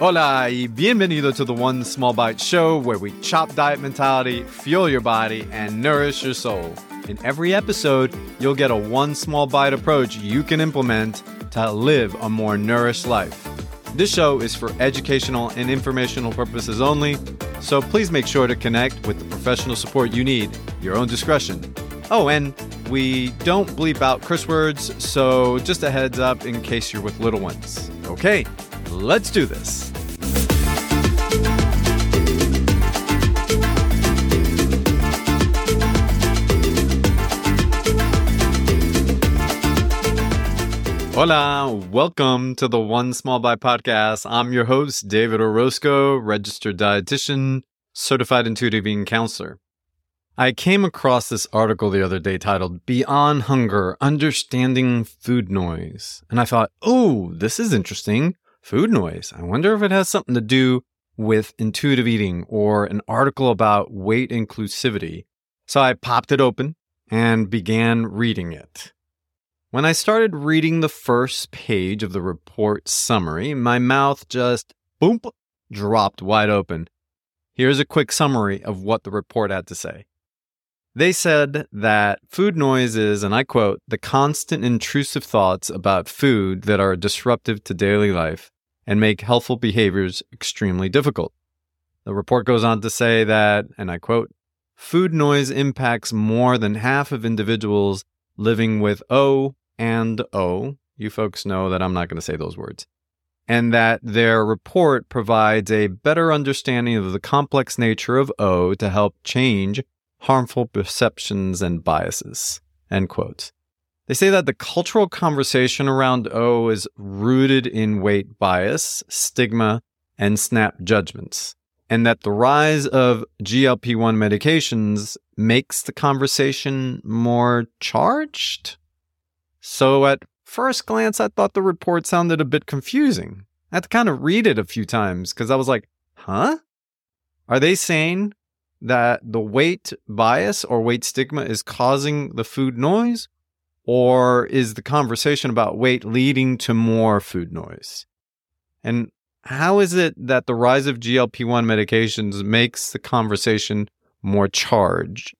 Hola y bienvenido to the One Small Bite Show, where we chop diet mentality, fuel your body, and nourish your soul. In every episode, you'll get a one small bite approach you can implement to live a more nourished life. This show is for educational and informational purposes only, so please make sure to connect with the professional support you need. Your own discretion. Oh, and we don't bleep out curse words, so just a heads up in case you're with little ones. Okay, let's do this. Hola, welcome to the One Small Bite podcast. I'm your host, David Orozco, registered dietitian, certified intuitive eating counselor. I came across this article the other day titled Beyond Hunger Understanding Food Noise. And I thought, oh, this is interesting. Food noise. I wonder if it has something to do with intuitive eating or an article about weight inclusivity. So I popped it open and began reading it. When I started reading the first page of the report summary, my mouth just boom dropped wide open. Here's a quick summary of what the report had to say. They said that food noise is, and I quote, the constant intrusive thoughts about food that are disruptive to daily life and make healthful behaviors extremely difficult. The report goes on to say that, and I quote, food noise impacts more than half of individuals living with O and O. You folks know that I'm not going to say those words. And that their report provides a better understanding of the complex nature of O to help change harmful perceptions and biases. End quote. They say that the cultural conversation around O is rooted in weight bias, stigma, and snap judgments, and that the rise of GLP 1 medications makes the conversation more charged? So at first glance, I thought the report sounded a bit confusing. I had to kind of read it a few times because I was like, huh? Are they saying that the weight bias or weight stigma is causing the food noise? Or is the conversation about weight leading to more food noise? And how is it that the rise of GLP 1 medications makes the conversation more charged?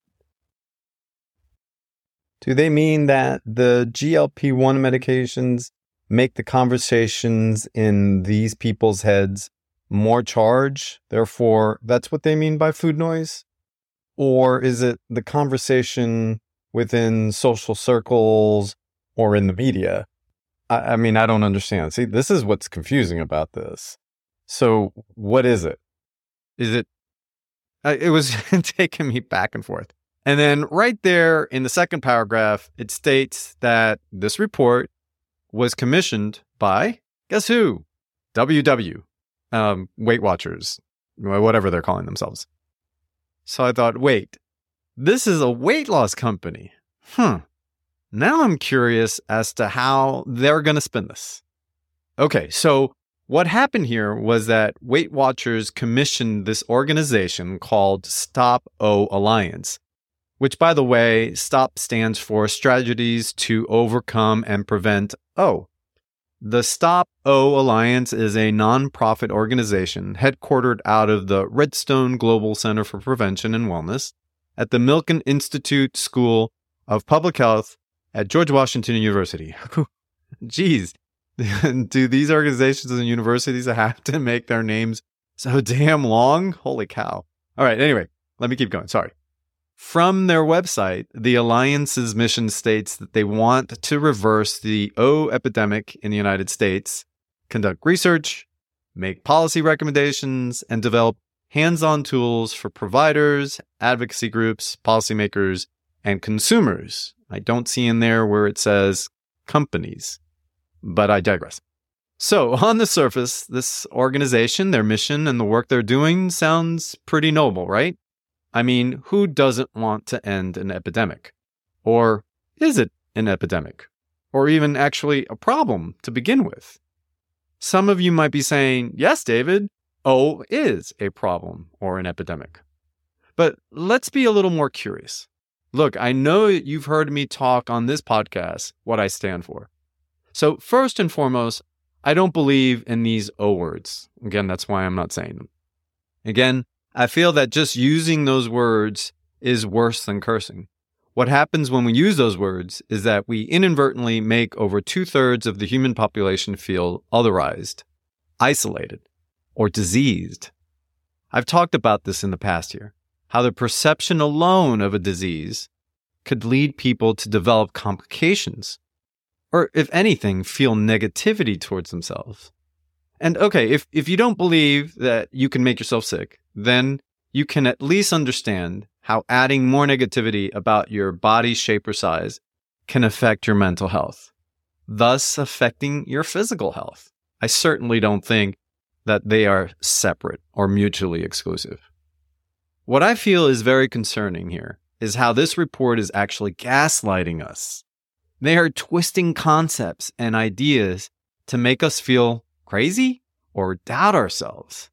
Do they mean that the GLP 1 medications make the conversations in these people's heads more charge, Therefore, that's what they mean by food noise? Or is it the conversation within social circles or in the media? I, I mean, I don't understand. See, this is what's confusing about this. So, what is it? Is it? Uh, it was taking me back and forth. And then right there in the second paragraph, it states that this report was commissioned by, guess who? WW, um, Weight Watchers, whatever they're calling themselves. So I thought, wait, this is a weight loss company. Hmm. Now I'm curious as to how they're going to spin this. Okay, so what happened here was that Weight Watchers commissioned this organization called Stop O Alliance which, by the way, STOP stands for Strategies to Overcome and Prevent O. The Stop O Alliance is a nonprofit organization headquartered out of the Redstone Global Center for Prevention and Wellness at the Milken Institute School of Public Health at George Washington University. Geez, do these organizations and universities have to make their names so damn long? Holy cow. All right, anyway, let me keep going. Sorry. From their website, the Alliance's mission states that they want to reverse the O epidemic in the United States, conduct research, make policy recommendations, and develop hands on tools for providers, advocacy groups, policymakers, and consumers. I don't see in there where it says companies, but I digress. So, on the surface, this organization, their mission, and the work they're doing sounds pretty noble, right? I mean, who doesn't want to end an epidemic? Or is it an epidemic? Or even actually a problem to begin with? Some of you might be saying, yes, David, O is a problem or an epidemic. But let's be a little more curious. Look, I know you've heard me talk on this podcast what I stand for. So, first and foremost, I don't believe in these O words. Again, that's why I'm not saying them. Again, I feel that just using those words is worse than cursing. What happens when we use those words is that we inadvertently make over two thirds of the human population feel otherized, isolated, or diseased. I've talked about this in the past here how the perception alone of a disease could lead people to develop complications, or if anything, feel negativity towards themselves. And okay, if, if you don't believe that you can make yourself sick, then you can at least understand how adding more negativity about your body shape or size can affect your mental health, thus affecting your physical health. I certainly don't think that they are separate or mutually exclusive. What I feel is very concerning here is how this report is actually gaslighting us. They are twisting concepts and ideas to make us feel crazy or doubt ourselves.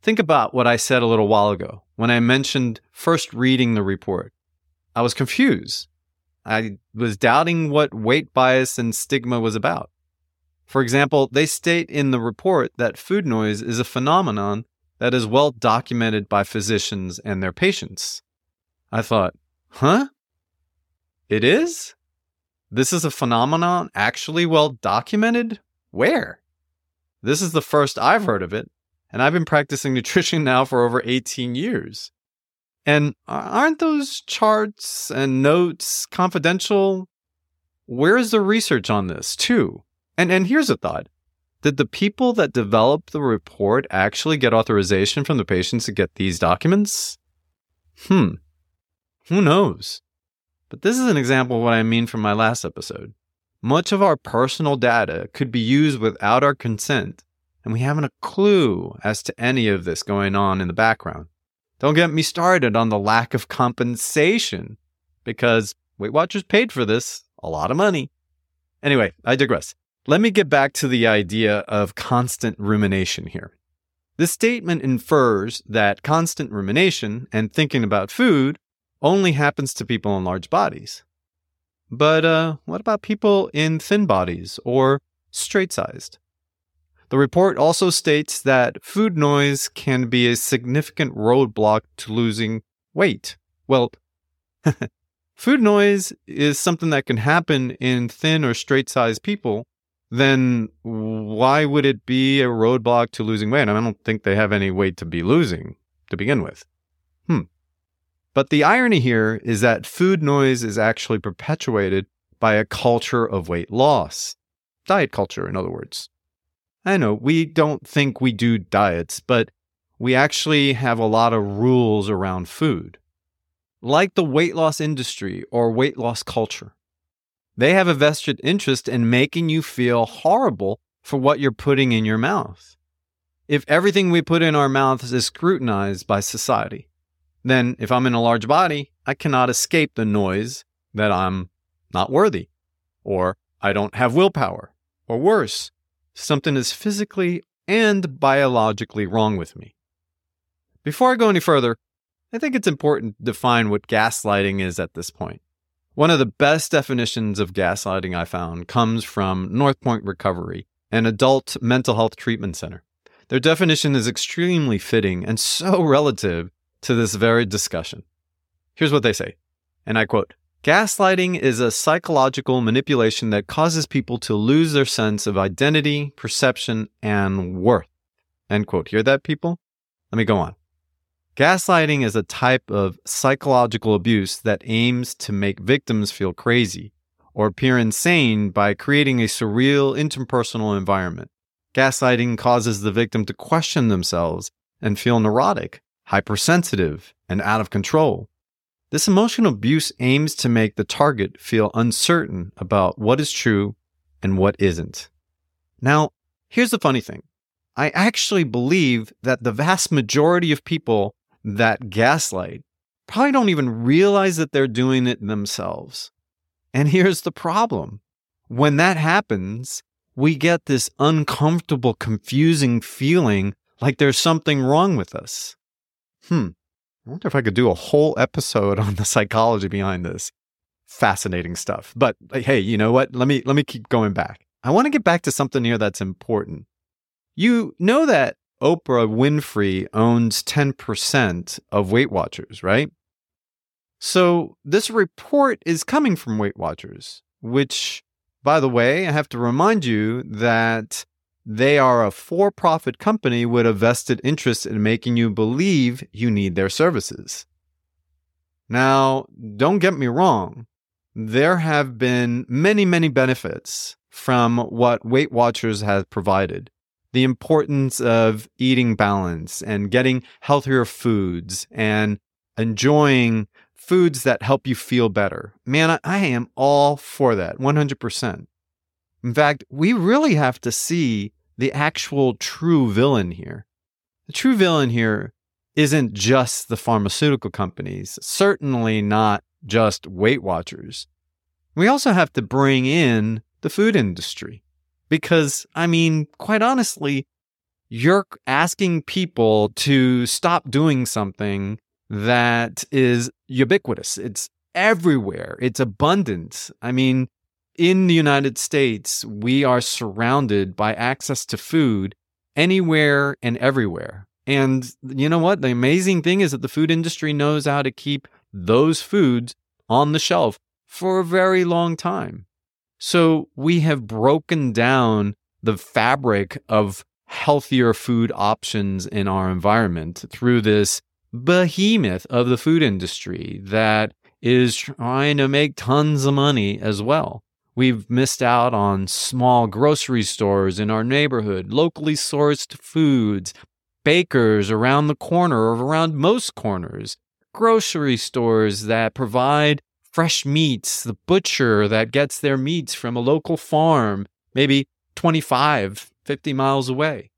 Think about what I said a little while ago when I mentioned first reading the report. I was confused. I was doubting what weight bias and stigma was about. For example, they state in the report that food noise is a phenomenon that is well documented by physicians and their patients. I thought, huh? It is? This is a phenomenon actually well documented? Where? This is the first I've heard of it, and I've been practicing nutrition now for over 18 years. And aren't those charts and notes confidential? Where's the research on this, too? And and here's a thought. Did the people that developed the report actually get authorization from the patients to get these documents? Hmm. Who knows? But this is an example of what I mean from my last episode. Much of our personal data could be used without our consent, and we haven't a clue as to any of this going on in the background. Don't get me started on the lack of compensation, because Weight Watchers paid for this a lot of money. Anyway, I digress. Let me get back to the idea of constant rumination here. This statement infers that constant rumination and thinking about food only happens to people in large bodies. But uh, what about people in thin bodies or straight sized? The report also states that food noise can be a significant roadblock to losing weight. Well, food noise is something that can happen in thin or straight sized people then why would it be a roadblock to losing weight? I don't think they have any weight to be losing to begin with. Hmm. But the irony here is that food noise is actually perpetuated by a culture of weight loss. Diet culture, in other words. I know we don't think we do diets, but we actually have a lot of rules around food. Like the weight loss industry or weight loss culture. They have a vested interest in making you feel horrible for what you're putting in your mouth. If everything we put in our mouths is scrutinized by society, then if I'm in a large body, I cannot escape the noise that I'm not worthy, or I don't have willpower, or worse, something is physically and biologically wrong with me. Before I go any further, I think it's important to define what gaslighting is at this point. One of the best definitions of gaslighting I found comes from North Point Recovery, an adult mental health treatment center. Their definition is extremely fitting and so relative to this very discussion. Here's what they say, and I quote Gaslighting is a psychological manipulation that causes people to lose their sense of identity, perception, and worth. End quote. Hear that, people? Let me go on. Gaslighting is a type of psychological abuse that aims to make victims feel crazy or appear insane by creating a surreal interpersonal environment. Gaslighting causes the victim to question themselves and feel neurotic, hypersensitive, and out of control. This emotional abuse aims to make the target feel uncertain about what is true and what isn't. Now, here's the funny thing. I actually believe that the vast majority of people that gaslight probably don't even realize that they're doing it themselves. And here's the problem when that happens, we get this uncomfortable, confusing feeling like there's something wrong with us. Hmm. I wonder if I could do a whole episode on the psychology behind this. Fascinating stuff. But hey, you know what? Let me let me keep going back. I want to get back to something here that's important. You know that Oprah Winfrey owns 10% of Weight Watchers, right? So this report is coming from Weight Watchers, which, by the way, I have to remind you that they are a for profit company with a vested interest in making you believe you need their services. Now, don't get me wrong, there have been many, many benefits from what Weight Watchers has provided. The importance of eating balance and getting healthier foods and enjoying foods that help you feel better. Man, I, am all for that 100%. In fact, we really have to see the actual true villain here. The true villain here isn't just the pharmaceutical companies, certainly not just Weight Watchers. We also have to bring in the food industry because, I mean, quite honestly, you're asking people to stop doing something that is ubiquitous. It's everywhere. It's abundant. I mean, in the United States, we are surrounded by access to food anywhere and everywhere. And you know what? The amazing thing is that the food industry knows how to keep those foods on the shelf for a very long time. So we have broken down the fabric of healthier food options in our environment through this behemoth of the food industry that is trying to make tons of money as well. We've missed out on small grocery stores in our neighborhood, locally sourced foods, bakers around the corner or around most corners, grocery stores that provide fresh meats, the butcher that gets their meats from a local farm, maybe 25, 50 miles away.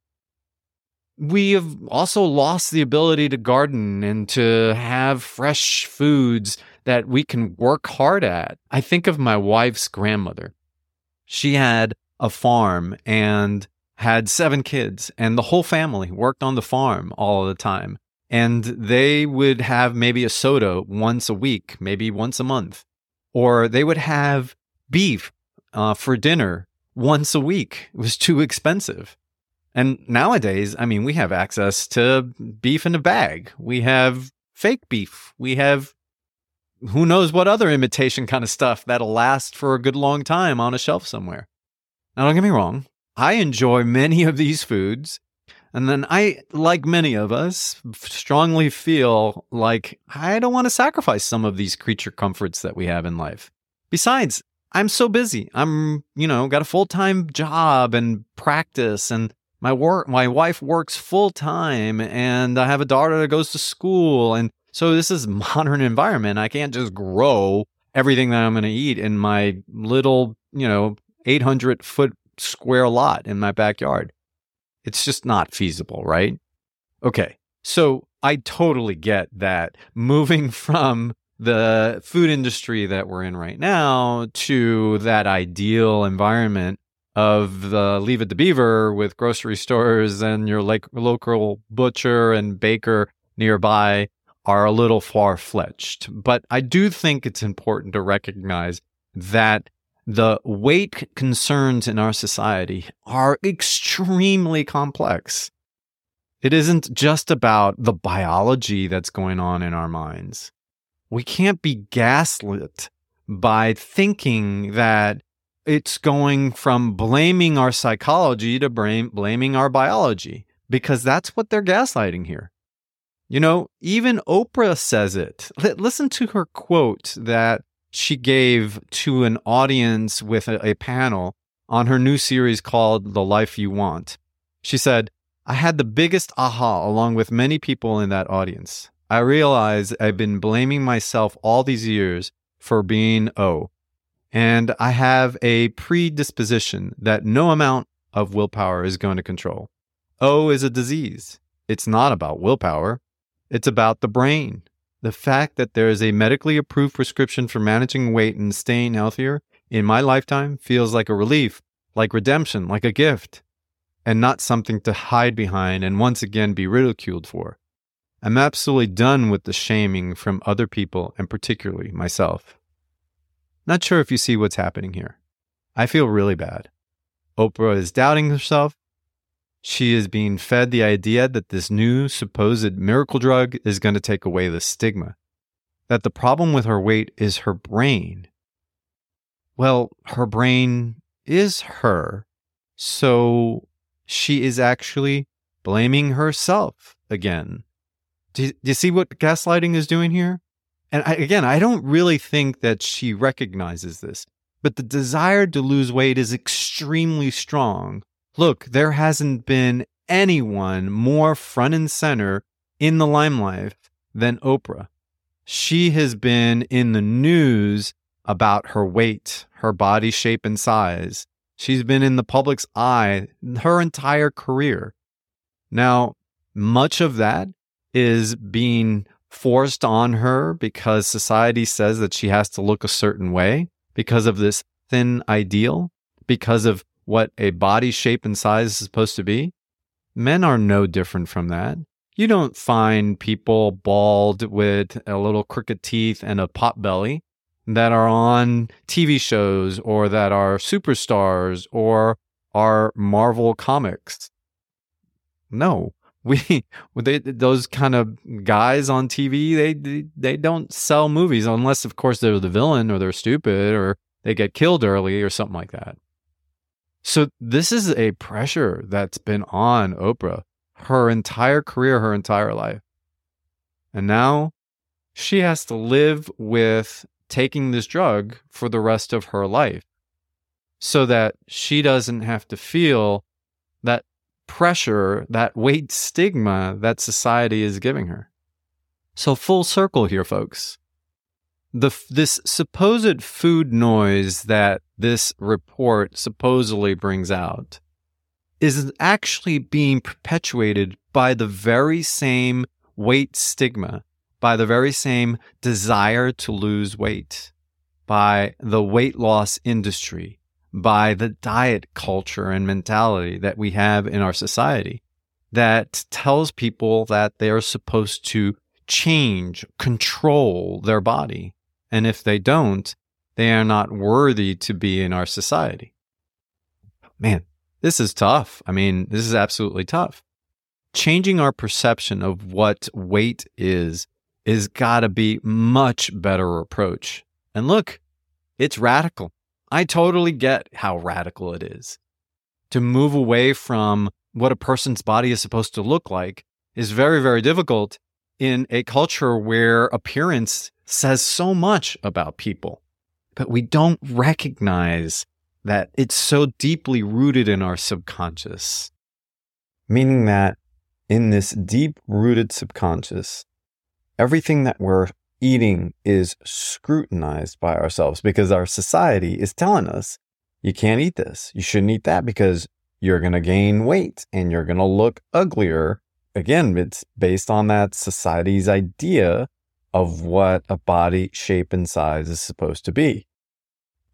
We have also lost the ability to garden and to have fresh foods that we can work hard at. I think of my wife's grandmother. She had a farm and had seven kids, and the whole family worked on the farm all the time. And they would have maybe a soda once a week, maybe once a month, or they would have beef uh, for dinner once a week. It was too expensive. And nowadays, I mean, we have access to beef in a bag. We have fake beef. We have who knows what other imitation kind of stuff that'll last for a good long time on a shelf somewhere. Now, don't get me wrong, I enjoy many of these foods. And then I, like many of us, strongly feel like I don't want to sacrifice some of these creature comforts that we have in life. Besides, I'm so busy. I'm, you know, got a full time job and practice and my work, my wife works full time and I have a daughter that goes to school and so this is modern environment. I can't just grow everything that I'm going to eat in my little, you know, 800 foot square lot in my backyard. It's just not feasible, right? Okay. So I totally get that moving from the food industry that we're in right now to that ideal environment of the Leave It to Beaver with grocery stores and your like local butcher and baker nearby are a little far fetched. But I do think it's important to recognize that the weight concerns in our society are extremely complex. It isn't just about the biology that's going on in our minds. We can't be gaslit by thinking that it's going from blaming our psychology to blame, blaming our biology, because that's what they're gaslighting here. You know, even Oprah says it. L- listen to her quote that she gave to an audience with a, a panel on her new series called The Life You Want. She said, I had the biggest aha along with many people in that audience. I realized I've been blaming myself all these years for being O. And I have a predisposition that no amount of willpower is going to control. O is a disease. It's not about willpower. It's about the brain. The fact that there is a medically approved prescription for managing weight and staying healthier in my lifetime feels like a relief, like redemption, like a gift, and not something to hide behind and once again be ridiculed for. I'm absolutely done with the shaming from other people and particularly myself. Not sure if you see what's happening here. I feel really bad. Oprah is doubting herself. She is being fed the idea that this new supposed miracle drug is going to take away the stigma, that the problem with her weight is her brain. Well, her brain is her. So she is actually blaming herself again. Do you, do you see what gaslighting is doing here? And I, again, I don't really think that she recognizes this, but the desire to lose weight is extremely strong. Look, there hasn't been anyone more front and center in the limelight than Oprah. She has been in the news about her weight, her body shape and size. She's been in the public's eye her entire career. Now, much of that is being forced on her because society says that she has to look a certain way because of this thin ideal, because of what a body shape and size is supposed to be. Men are no different from that. You don't find people bald with a little crooked teeth and a pot belly that are on TV shows or that are superstars or are Marvel comics. No, we they, those kind of guys on TV they they don't sell movies unless of course they're the villain or they're stupid or they get killed early or something like that. So this is a pressure that's been on Oprah her entire career, her entire life. And now she has to live with taking this drug for the rest of her life so that she doesn't have to feel that pressure, that weight stigma that society is giving her. So, full circle here, folks. The, this supposed food noise that this report supposedly brings out is actually being perpetuated by the very same weight stigma, by the very same desire to lose weight, by the weight loss industry, by the diet culture and mentality that we have in our society that tells people that they are supposed to change, control their body. And if they don't, they are not worthy to be in our society. Man, this is tough. I mean, this is absolutely tough. Changing our perception of what weight is is got to be much better approach. And look, it's radical. I totally get how radical it is. To move away from what a person's body is supposed to look like is very, very difficult in a culture where appearance says so much about people. But we don't recognize that it's so deeply rooted in our subconscious. Meaning that in this deep rooted subconscious, everything that we're eating is scrutinized by ourselves because our society is telling us you can't eat this. You shouldn't eat that because you're going to gain weight and you're going to look uglier. Again, it's based on that society's idea of what a body shape and size is supposed to be.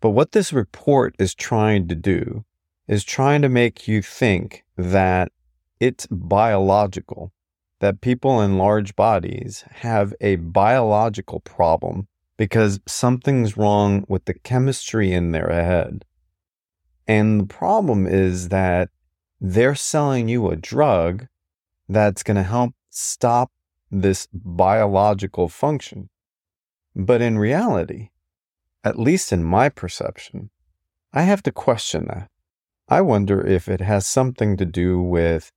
But what this report is trying to do is trying to make you think that it's biological that people in large bodies have a biological problem because something's wrong with the chemistry in their head. And the problem is that they're selling you a drug that's going to help stop this biological function. But in reality, at least in my perception, I have to question that. I wonder if it has something to do with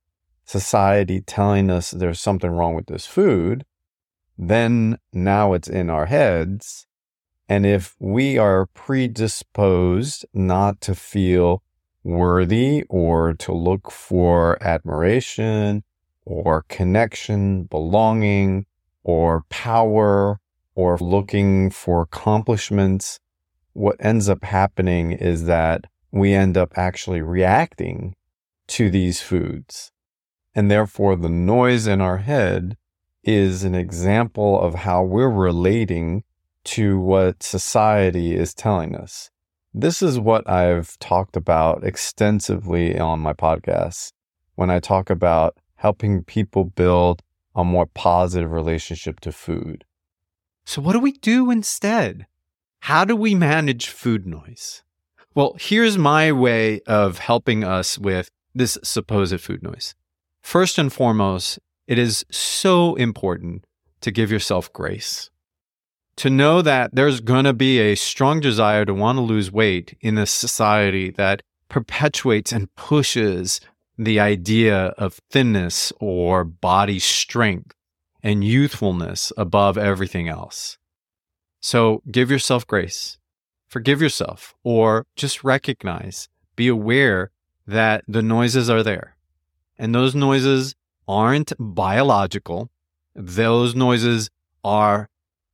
society telling us there's something wrong with this food, then now it's in our heads. And if we are predisposed not to feel worthy or to look for admiration or connection, belonging or power or looking for accomplishments, what ends up happening is that we end up actually reacting to these foods. And therefore, the noise in our head is an example of how we're relating to what society is telling us. This is what I've talked about extensively on my podcast when I talk about helping people build a more positive relationship to food. So, what do we do instead? How do we manage food noise? Well, here's my way of helping us with this supposed food noise. First and foremost, it is so important to give yourself grace. To know that there's going to be a strong desire to want to lose weight in a society that perpetuates and pushes the idea of thinness or body strength and youthfulness above everything else. So give yourself grace, forgive yourself, or just recognize, be aware that the noises are there. And those noises aren't biological. Those noises are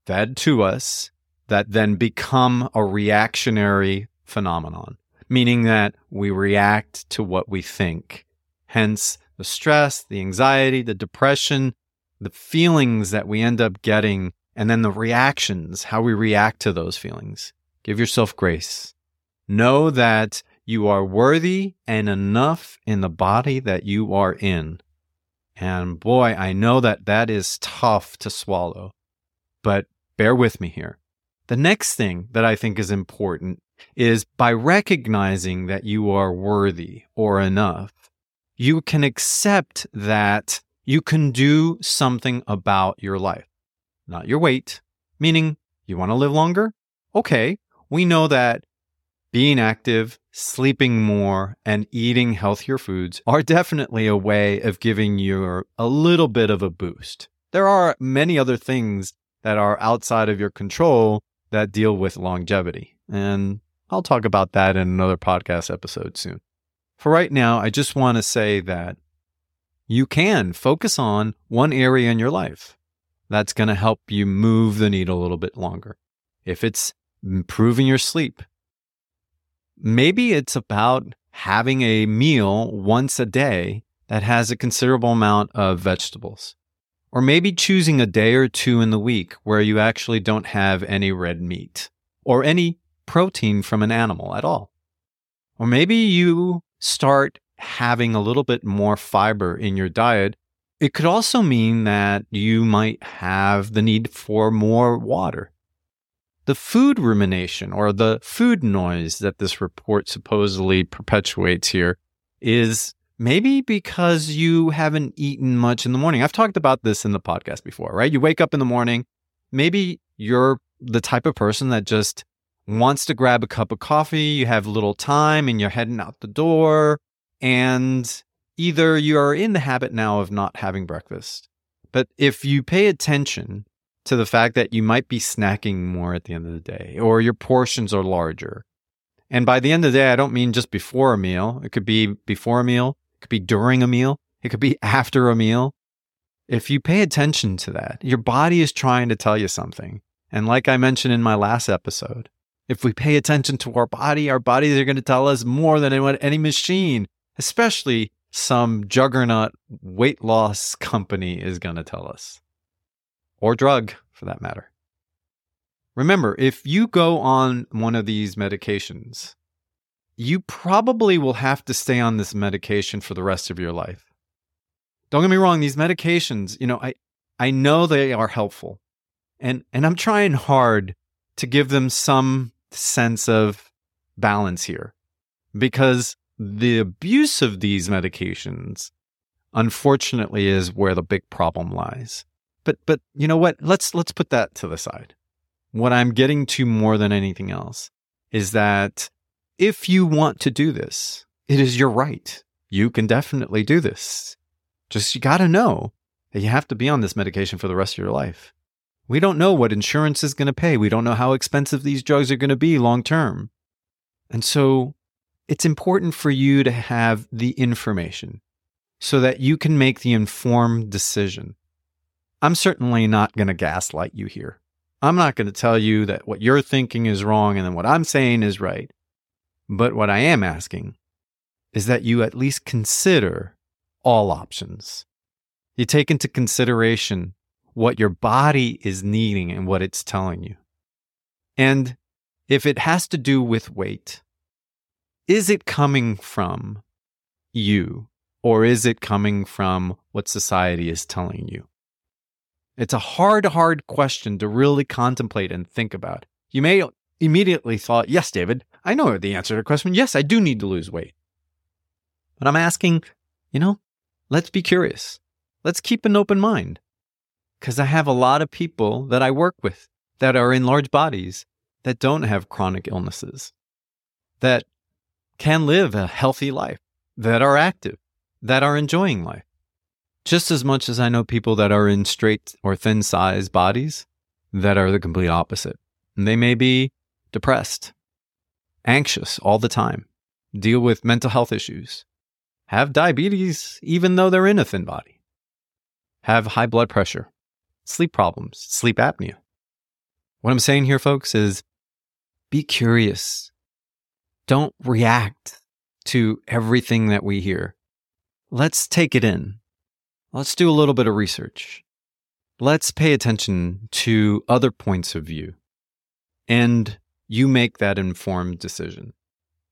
fed to us that then become a reactionary phenomenon, meaning that we react to what we think. Hence, the stress, the anxiety, the depression, the feelings that we end up getting, and then the reactions, how we react to those feelings. Give yourself grace. Know that you are worthy and enough in the body that you are in. And boy, I know that that is tough to swallow, but bear with me here. The next thing that I think is important is by recognizing that you are worthy or enough, you can accept that you can do something about your life, not your weight, meaning you want to live longer? Okay, we know that being active, sleeping more, and eating healthier foods are definitely a way of giving you a little bit of a boost. There are many other things that are outside of your control that deal with longevity. And I'll talk about that in another podcast episode soon. For right now, I just want to say that you can focus on one area in your life that's going to help you move the needle a little bit longer. If it's improving your sleep, maybe it's about having a meal once a day that has a considerable amount of vegetables. Or maybe choosing a day or two in the week where you actually don't have any red meat or any protein from an animal at all. Or maybe you start having a little bit more fiber in your diet, it could also mean that you might have the need for more water. The food rumination or the food noise that this report supposedly perpetuates here is maybe because you haven't eaten much in the morning. I've talked about this in the podcast before, right? You wake up in the morning, maybe you're the type of person that just wants to grab a cup of coffee, you have little time and you're heading out the door, and either you are in the habit now of not having breakfast, but if you pay attention to the fact that you might be snacking more at the end of the day or your portions are larger. And by the end of the day, I don't mean just before a meal. It could be before a meal, it could be during a meal, it could be after a meal. If you pay attention to that, your body is trying to tell you something. And like I mentioned in my last episode, if we pay attention to our body, our bodies are going to tell us more than any machine especially some juggernaut weight loss company is going to tell us, or drug for that matter. Remember, if you go on one of these medications, you probably will have to stay on this medication for the rest of your life. Don't get me wrong, these medications, you know, I, I know they are helpful. And and I'm trying hard to give them some sense of balance here because the abuse of these medications unfortunately is where the big problem lies but but you know what? Let's let's put that to the side. What i'm getting to more than anything else is that if you want to do this it is your right. You can definitely do this. Just you got to know that you have to be on this medication for the rest of your life. We don't know what insurance is going to pay. We don't know how expensive these drugs are going to be long term. And so it's important for you to have the information so that you can make the informed decision. I'm certainly not going to gaslight you here. I'm not going to tell you that what you're thinking is wrong and then what I'm saying is right. But what I am asking is that you at least consider all options. You take into consideration what your body is needing and what it's telling you. And if it has to do with weight, is it coming from you or is it coming from what society is telling you? It's a hard, hard question to really contemplate and think about. You may immediately thought, yes, David, I know the answer to the question. Yes, I do need to lose weight. But I'm asking, you know, let's be curious. Let's keep an open mind. Because I have a lot of people that I work with that are in large bodies that don't have chronic illnesses, that can live a healthy life, that are active, that are enjoying life. Just as much as I know people that are in straight or thin size bodies that are the complete opposite. And they may be depressed, anxious all the time, deal with mental health issues, have diabetes even though they're in a thin body, have high blood pressure, sleep problems, sleep apnea. What I'm saying here, folks, is be curious. Don't react to everything that we hear. Let's take it in. Let's do a little bit of research. Let's pay attention to other points of view. And you make that informed decision.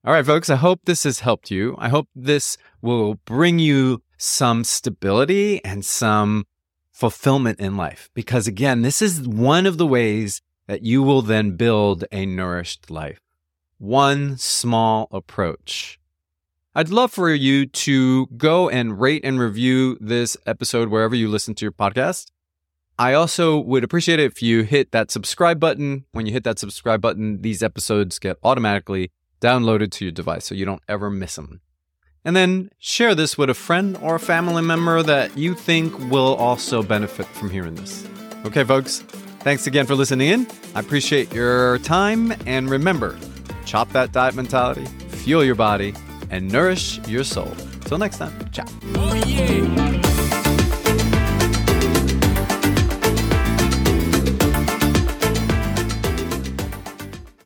All right, folks, I hope this has helped you. I hope this will bring you some stability and some fulfillment in life. Because again, this is one of the ways that you will then build a nourished life. One small approach. I'd love for you to go and rate and review this episode wherever you listen to your podcast. I also would appreciate it if you hit that subscribe button. When you hit that subscribe button, these episodes get automatically downloaded to your device so you don't ever miss them. And then share this with a friend or a family member that you think will also benefit from hearing this. Okay, folks, thanks again for listening in. I appreciate your time. And remember, chop that diet mentality, fuel your body, and nourish your soul. Till next time, ciao. Oh, yeah.